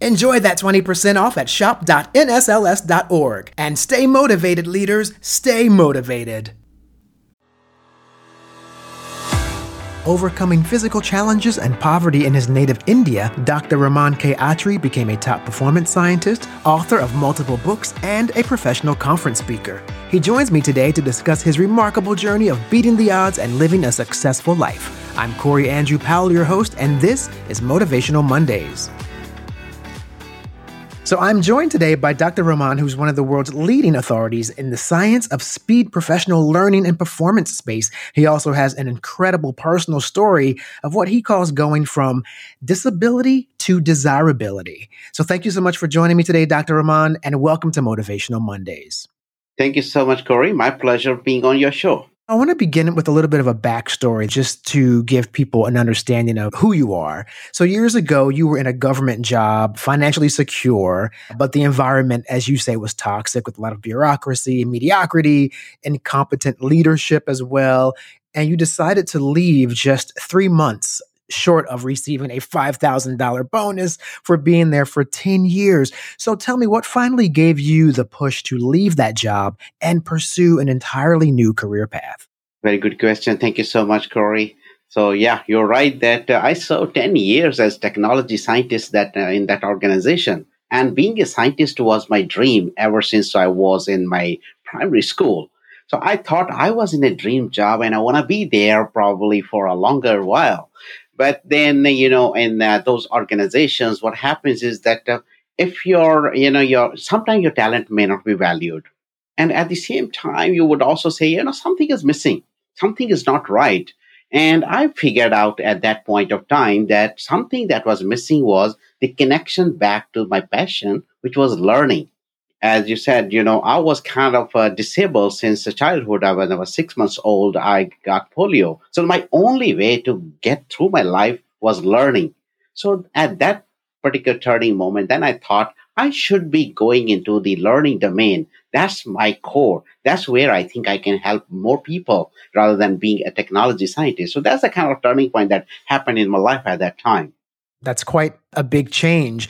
Enjoy that 20% off at shop.nsls.org. And stay motivated, leaders. Stay motivated. Overcoming physical challenges and poverty in his native India, Dr. Raman K. Attri became a top performance scientist, author of multiple books, and a professional conference speaker. He joins me today to discuss his remarkable journey of beating the odds and living a successful life. I'm Corey Andrew Powell, your host, and this is Motivational Mondays. So I'm joined today by Dr. Raman, who's one of the world's leading authorities in the science of speed professional learning and performance space. He also has an incredible personal story of what he calls going from disability to desirability. So thank you so much for joining me today, Dr. Raman, and welcome to Motivational Mondays. Thank you so much, Corey. My pleasure being on your show. I want to begin with a little bit of a backstory just to give people an understanding of who you are. So, years ago, you were in a government job, financially secure, but the environment, as you say, was toxic with a lot of bureaucracy, mediocrity, incompetent leadership as well. And you decided to leave just three months short of receiving a $5,000 bonus for being there for 10 years. So tell me what finally gave you the push to leave that job and pursue an entirely new career path? Very good question. Thank you so much, Corey. So yeah, you're right that uh, I served 10 years as technology scientist that uh, in that organization. And being a scientist was my dream ever since I was in my primary school. So I thought I was in a dream job and I want to be there probably for a longer while. But then, you know, in uh, those organizations, what happens is that uh, if you're, you know, your sometimes your talent may not be valued. And at the same time, you would also say, you know, something is missing, something is not right. And I figured out at that point of time that something that was missing was the connection back to my passion, which was learning as you said, you know, I was kind of uh, disabled since childhood. When I was six months old, I got polio. So my only way to get through my life was learning. So at that particular turning moment, then I thought I should be going into the learning domain. That's my core. That's where I think I can help more people rather than being a technology scientist. So that's the kind of turning point that happened in my life at that time. That's quite a big change.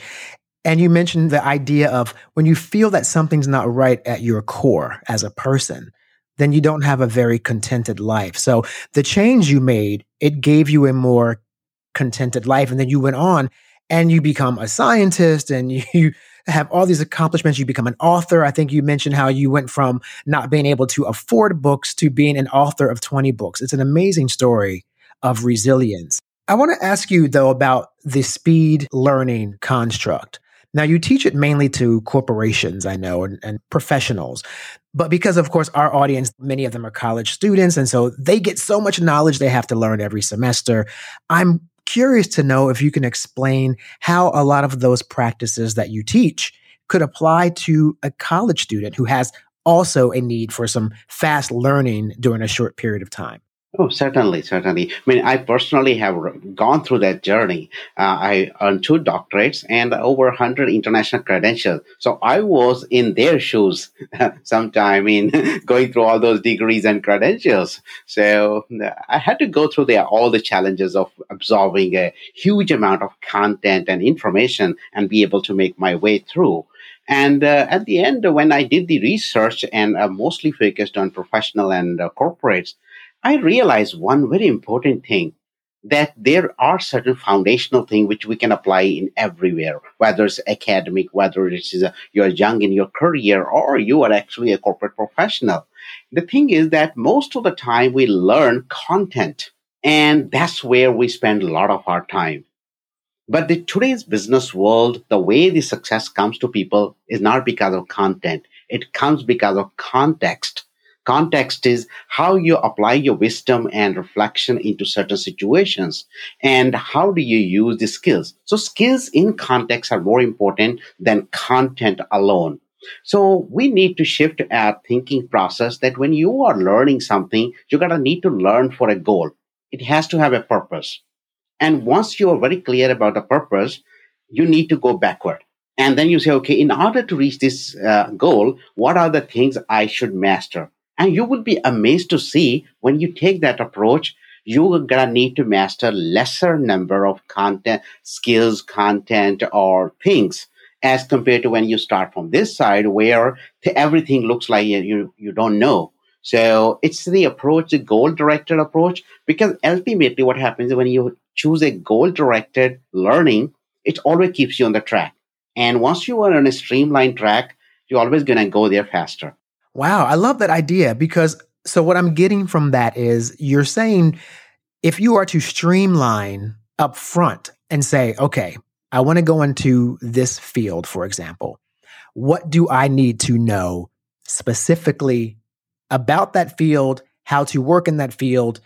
And you mentioned the idea of when you feel that something's not right at your core as a person, then you don't have a very contented life. So the change you made, it gave you a more contented life. And then you went on and you become a scientist and you have all these accomplishments. You become an author. I think you mentioned how you went from not being able to afford books to being an author of 20 books. It's an amazing story of resilience. I want to ask you though about the speed learning construct. Now, you teach it mainly to corporations, I know, and, and, professionals. But because, of course, our audience, many of them are college students. And so they get so much knowledge they have to learn every semester. I'm curious to know if you can explain how a lot of those practices that you teach could apply to a college student who has also a need for some fast learning during a short period of time. Oh, certainly, certainly. I mean, I personally have gone through that journey. Uh, I earned two doctorates and over 100 international credentials. So I was in their shoes sometime in going through all those degrees and credentials. So uh, I had to go through the, all the challenges of absorbing a huge amount of content and information and be able to make my way through. And uh, at the end, when I did the research and uh, mostly focused on professional and uh, corporates, I realized one very important thing that there are certain foundational things which we can apply in everywhere, whether it's academic, whether it is a, you're young in your career, or you are actually a corporate professional. The thing is that most of the time we learn content, and that's where we spend a lot of our time. But the today's business world, the way the success comes to people is not because of content. It comes because of context Context is how you apply your wisdom and reflection into certain situations and how do you use the skills. So skills in context are more important than content alone. So we need to shift our thinking process that when you are learning something, you're going to need to learn for a goal. It has to have a purpose. And once you are very clear about the purpose, you need to go backward. And then you say, okay, in order to reach this uh, goal, what are the things I should master? And you will be amazed to see when you take that approach, you're gonna need to master lesser number of content, skills, content, or things as compared to when you start from this side where everything looks like you, you don't know. So it's the approach, the goal directed approach, because ultimately what happens when you choose a goal directed learning, it always keeps you on the track. And once you are on a streamlined track, you're always going to go there faster. Wow, I love that idea because so what I'm getting from that is you're saying if you are to streamline up front and say, okay, I want to go into this field, for example, what do I need to know specifically about that field, how to work in that field?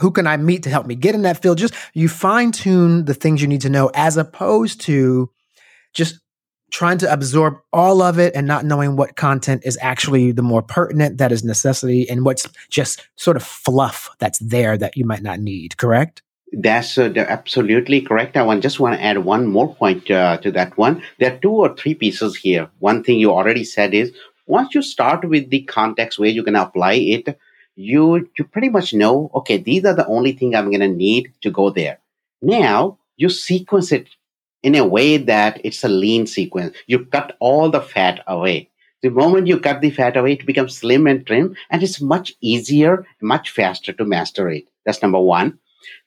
Who can I meet to help me get in that field? Just you fine tune the things you need to know as opposed to just trying to absorb all of it and not knowing what content is actually the more pertinent that is necessity and what's just sort of fluff that's there that you might not need correct that's uh, absolutely correct. I want, just want to add one more point uh, to that one. There are two or three pieces here. One thing you already said is once you start with the context where you're going to apply it, you you pretty much know. Okay, these are the only thing I'm going to need to go there. Now you sequence it in a way that it's a lean sequence. You cut all the fat away. The moment you cut the fat away, it becomes slim and trim, and it's much easier, much faster to master it. That's number one.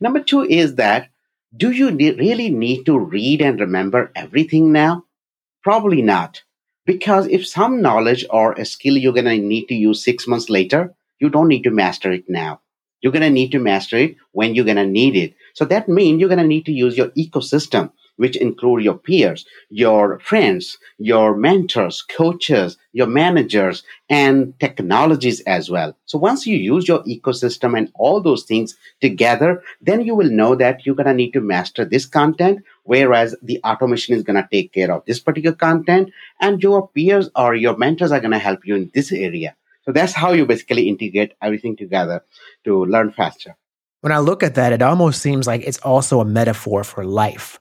Number two is that do you ne- really need to read and remember everything now? Probably not. Because if some knowledge or a skill you're going to need to use six months later, you don't need to master it now. You're going to need to master it when you're going to need it. So that means you're going to need to use your ecosystem which include your peers, your friends, your mentors, coaches, your managers, and technologies as well. So once you use your ecosystem and all those things together, then you will know that you're going to need to master this content, whereas the automation is going to take care of this particular content, and your peers or your mentors are going to help you in this area. So that's how you basically integrate everything together to learn faster. When I look at that, it almost seems like it's also a metaphor for life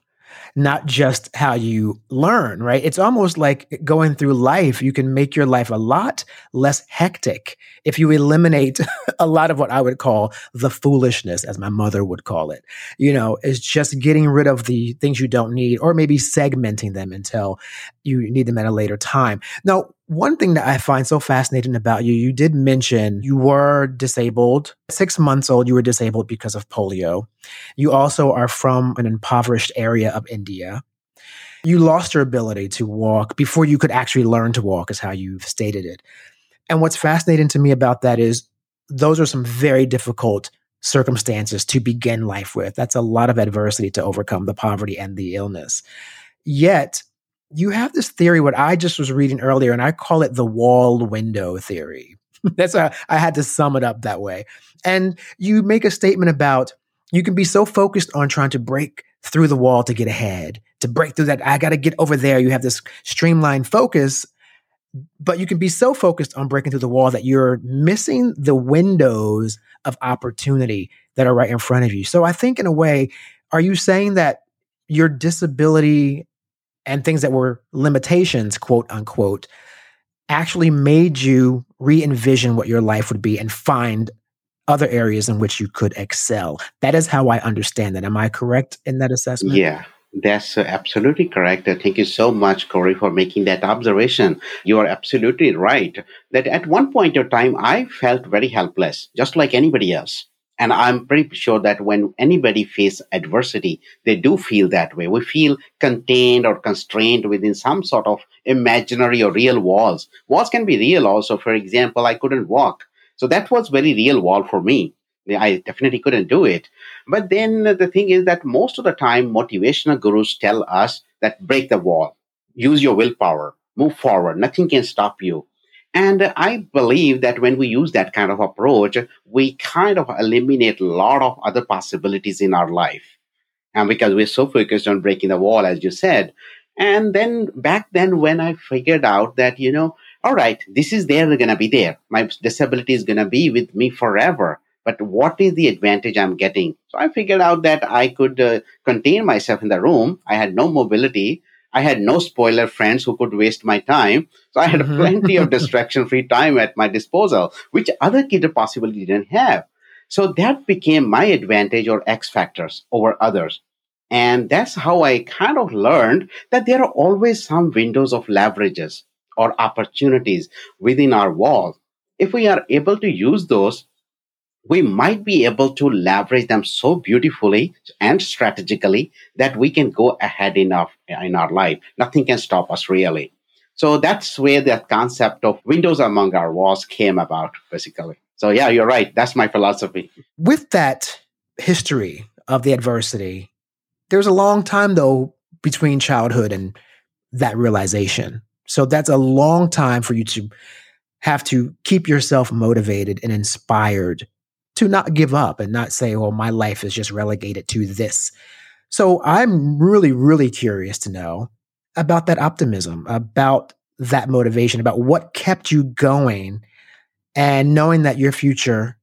not just how you learn, right? It's almost like going through life. You can make your life a lot less hectic if you eliminate a lot of what I would call the foolishness, as my mother would call it. You know, it's just getting rid of the things you don't need or maybe segmenting them until you need them at a later time. Now, one thing that I find so fascinating about you, you did mention you were disabled, six months old, you were disabled because of polio. You also are from an impoverished area of India. You lost your ability to walk before you could actually learn to walk, is how you've stated it. And what's fascinating to me about that is those are some very difficult circumstances to begin life with. That's a lot of adversity to overcome the poverty and the illness. Yet, you have this theory, what I just was reading earlier, and I call it the wall window theory. That's how I had to sum it up that way. And you make a statement about you can be so focused on trying to break through the wall to get ahead, to break through that. I got to get over there. You have this streamlined focus, but you can be so focused on breaking through the wall that you're missing the windows of opportunity that are right in front of you. So I think, in a way, are you saying that your disability and things that were limitations, quote unquote, actually made you re envision what your life would be and find other areas in which you could excel. That is how I understand that. Am I correct in that assessment? Yeah. That's uh, absolutely correct. Uh, thank you so much, Corey, for making that observation. You are absolutely right that at one point of time, I felt very helpless, just like anybody else. And I'm pretty sure that when anybody face adversity, they do feel that way. We feel contained or constrained within some sort of imaginary or real walls. Walls can be real also. For example, I couldn't walk. So that was very real wall for me. I definitely couldn't do it. But then the thing is that most of the time, motivational gurus tell us that break the wall, use your willpower, move forward. Nothing can stop you. And I believe that when we use that kind of approach, we kind of eliminate a lot of other possibilities in our life. And because we're so focused on breaking the wall, as you said. And then back then, when I figured out that, you know, all right, this is there, we're going to be there. My disability is going to be with me forever. But what is the advantage I'm getting? So I figured out that I could uh, contain myself in the room. I had no mobility. I had no spoiler friends who could waste my time. So I had mm-hmm. plenty of distraction free time at my disposal, which other kids possibly didn't have. So that became my advantage or X factors over others. And that's how I kind of learned that there are always some windows of leverages or opportunities within our wall. If we are able to use those, we might be able to leverage them so beautifully and strategically that we can go ahead in our, in our life. Nothing can stop us really. So that's where that concept of windows among our walls came about, basically. So yeah, you're right. That's my philosophy. With that history of the adversity, there's a long time though between childhood and that realization. So that's a long time for you to have to keep yourself motivated and inspired to not give up and not say, well, my life is just relegated to this. So I'm really, really curious to know about that optimism, about that motivation, about what kept you going and knowing that your future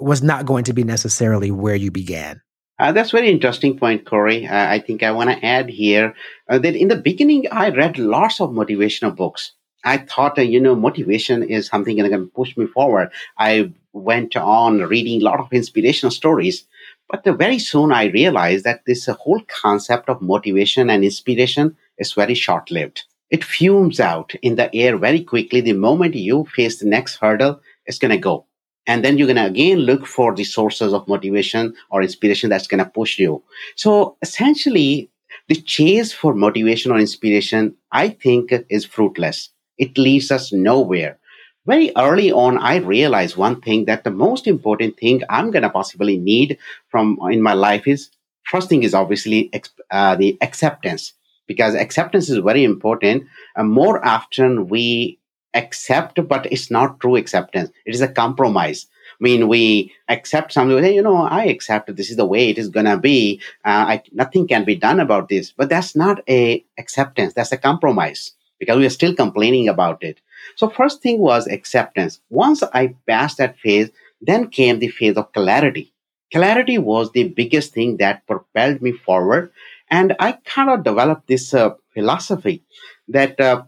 was not going to be necessarily where you began. Uh, that's very interesting point, Corey. Uh, I think I want to add here uh, that in the beginning, I read lots of motivational books. I thought, uh, you know, motivation is something that can push me forward. I went on reading a lot of inspirational stories. But very soon I realized that this whole concept of motivation and inspiration is very short lived. It fumes out in the air very quickly. The moment you face the next hurdle, it's going to go. And then you're going to again look for the sources of motivation or inspiration that's going to push you. So essentially, the chase for motivation or inspiration, I think, is fruitless. It leads us nowhere very early on, I realized one thing that the most important thing I'm going to possibly need from in my life is first thing is obviously uh, the acceptance because acceptance is very important. More often we accept, but it's not true acceptance. It is a compromise. I mean, we accept something. Hey, you know, I accept this is the way it is gonna be. Uh, I, nothing can be done about this. But that's not a acceptance. That's a compromise because we are still complaining about it. So first thing was acceptance. Once I passed that phase, then came the phase of clarity. Clarity was the biggest thing that propelled me forward. And I kind of developed this uh, philosophy that uh,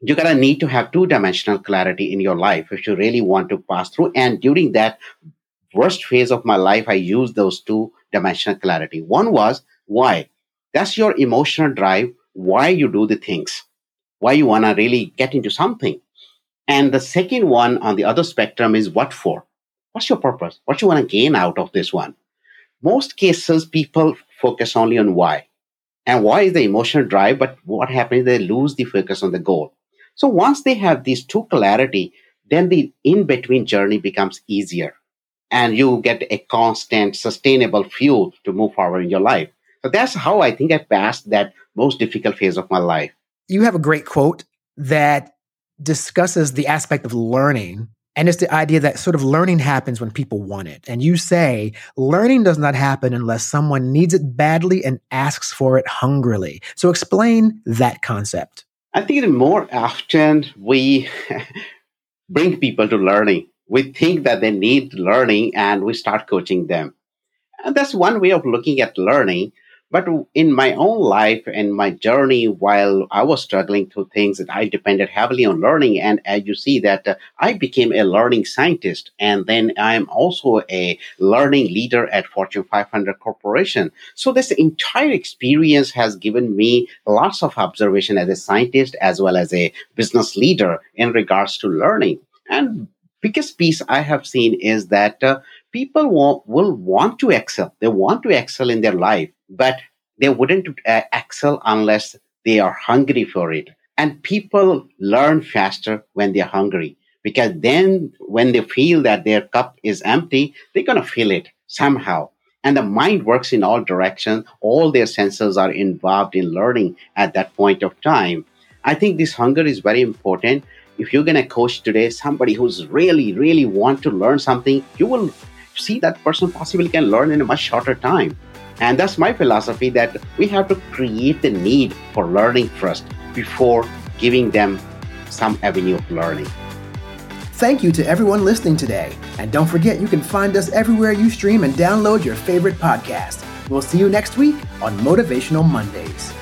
you're going to need to have two dimensional clarity in your life if you really want to pass through. And during that worst phase of my life, I used those two dimensional clarity. One was why. That's your emotional drive, why you do the things why you want to really get into something. And the second one on the other spectrum is what for? What's your purpose? What you want to gain out of this one? Most cases, people focus only on why. And why is the emotional drive, but what happens, they lose the focus on the goal. So once they have these two clarity, then the in-between journey becomes easier. And you get a constant, sustainable fuel to move forward in your life. So that's how I think I passed that most difficult phase of my life you have a great quote that discusses the aspect of learning. And it's the idea that sort of learning happens when people want it. And you say learning does not happen unless someone needs it badly and asks for it hungrily. So explain that concept. I think that more often we bring people to learning. We think that they need learning and we start coaching them. And that's one way of looking at learning. But in my own life and my journey, while I was struggling through things, that I depended heavily on learning. And as you see, that uh, I became a learning scientist, and then I'm also a learning leader at Fortune 500 Corporation. So this entire experience has given me lots of observation as a scientist as well as a business leader in regards to learning. And biggest piece I have seen is that uh, people will, will want to excel. They want to excel in their life but they wouldn't uh, excel unless they are hungry for it. And people learn faster when they're hungry because then when they feel that their cup is empty, they're going to fill it somehow. And the mind works in all directions. All their senses are involved in learning at that point of time. I think this hunger is very important. If you're going to coach today somebody who's really, really want to learn something, you will see that person possibly can learn in a much shorter time. And that's my philosophy that we have to create the need for learning first before giving them some avenue of learning. Thank you to everyone listening today. And don't forget, you can find us everywhere you stream and download your favorite podcast. We'll see you next week on Motivational Mondays.